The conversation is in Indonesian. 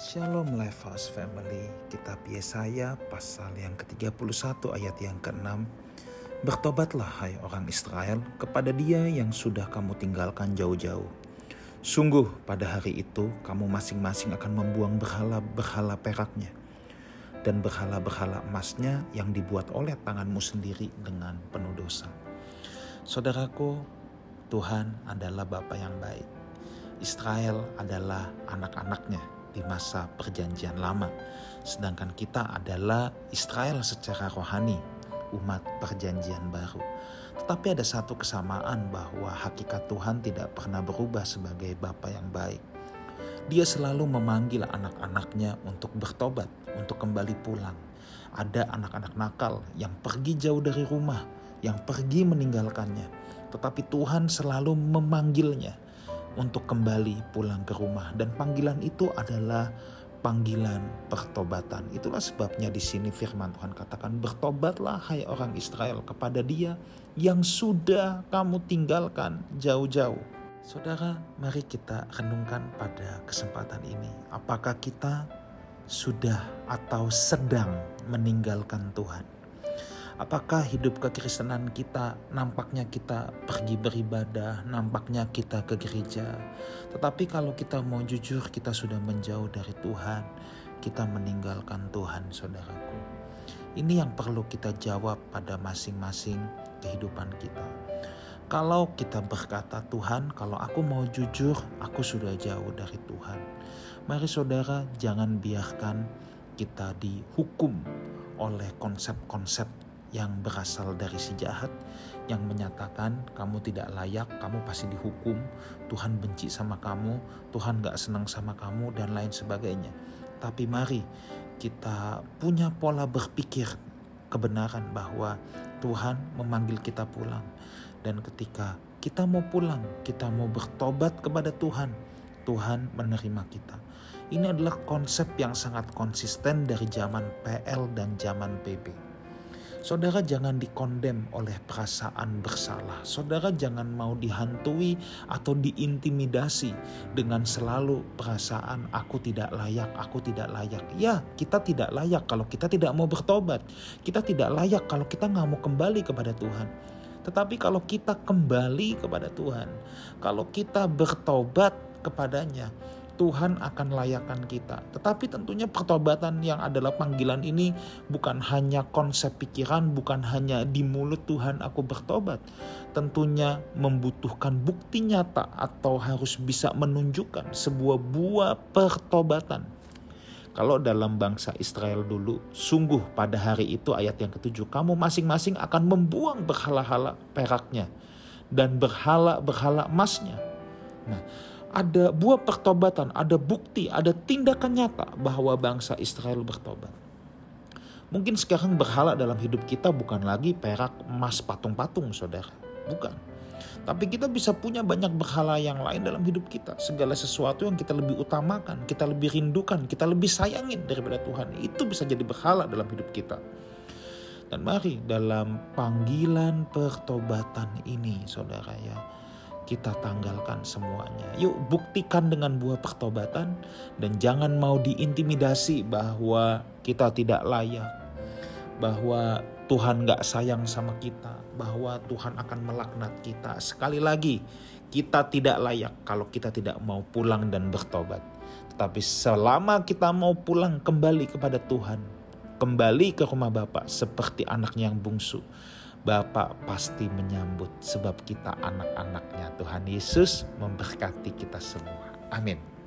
Shalom Life Family, kitab Yesaya pasal yang ke-31 ayat yang ke-6. Bertobatlah hai orang Israel kepada dia yang sudah kamu tinggalkan jauh-jauh. Sungguh pada hari itu kamu masing-masing akan membuang berhala-berhala peraknya dan berhala-berhala emasnya yang dibuat oleh tanganmu sendiri dengan penuh dosa. Saudaraku, Tuhan adalah Bapa yang baik. Israel adalah anak-anaknya di masa perjanjian lama. Sedangkan kita adalah Israel secara rohani, umat perjanjian baru. Tetapi ada satu kesamaan bahwa hakikat Tuhan tidak pernah berubah sebagai Bapa yang baik. Dia selalu memanggil anak-anaknya untuk bertobat, untuk kembali pulang. Ada anak-anak nakal yang pergi jauh dari rumah, yang pergi meninggalkannya. Tetapi Tuhan selalu memanggilnya untuk kembali pulang ke rumah dan panggilan itu adalah panggilan pertobatan. Itulah sebabnya di sini firman Tuhan katakan bertobatlah hai orang Israel kepada Dia yang sudah kamu tinggalkan jauh-jauh. Saudara, mari kita renungkan pada kesempatan ini. Apakah kita sudah atau sedang meninggalkan Tuhan? Apakah hidup kekristenan kita nampaknya kita pergi beribadah, nampaknya kita ke gereja. Tetapi kalau kita mau jujur kita sudah menjauh dari Tuhan, kita meninggalkan Tuhan saudaraku. Ini yang perlu kita jawab pada masing-masing kehidupan kita. Kalau kita berkata Tuhan, kalau aku mau jujur, aku sudah jauh dari Tuhan. Mari saudara, jangan biarkan kita dihukum oleh konsep-konsep yang berasal dari si jahat yang menyatakan kamu tidak layak, kamu pasti dihukum, Tuhan benci sama kamu, Tuhan gak senang sama kamu dan lain sebagainya. Tapi mari kita punya pola berpikir kebenaran bahwa Tuhan memanggil kita pulang. Dan ketika kita mau pulang, kita mau bertobat kepada Tuhan, Tuhan menerima kita. Ini adalah konsep yang sangat konsisten dari zaman PL dan zaman PB. Saudara jangan dikondem oleh perasaan bersalah. Saudara jangan mau dihantui atau diintimidasi dengan selalu perasaan aku tidak layak, aku tidak layak. Ya, kita tidak layak kalau kita tidak mau bertobat. Kita tidak layak kalau kita nggak mau kembali kepada Tuhan. Tetapi kalau kita kembali kepada Tuhan, kalau kita bertobat kepadanya, Tuhan akan layakkan kita. Tetapi tentunya pertobatan yang adalah panggilan ini bukan hanya konsep pikiran, bukan hanya di mulut Tuhan aku bertobat. Tentunya membutuhkan bukti nyata atau harus bisa menunjukkan sebuah buah pertobatan. Kalau dalam bangsa Israel dulu, sungguh pada hari itu ayat yang ketujuh, kamu masing-masing akan membuang berhala-hala peraknya dan berhala-berhala emasnya. Nah, ada buah pertobatan, ada bukti, ada tindakan nyata bahwa bangsa Israel bertobat. Mungkin sekarang berhala dalam hidup kita bukan lagi perak, emas, patung-patung, saudara. Bukan. Tapi kita bisa punya banyak berhala yang lain dalam hidup kita. Segala sesuatu yang kita lebih utamakan, kita lebih rindukan, kita lebih sayangin daripada Tuhan. Itu bisa jadi berhala dalam hidup kita. Dan mari dalam panggilan pertobatan ini saudara ya kita tanggalkan semuanya. Yuk buktikan dengan buah pertobatan dan jangan mau diintimidasi bahwa kita tidak layak, bahwa Tuhan gak sayang sama kita, bahwa Tuhan akan melaknat kita. Sekali lagi, kita tidak layak kalau kita tidak mau pulang dan bertobat. Tetapi selama kita mau pulang kembali kepada Tuhan, kembali ke rumah Bapak seperti anaknya yang bungsu, Bapak pasti menyambut sebab kita anak-anaknya. Tuhan Yesus memberkati kita semua. Amin.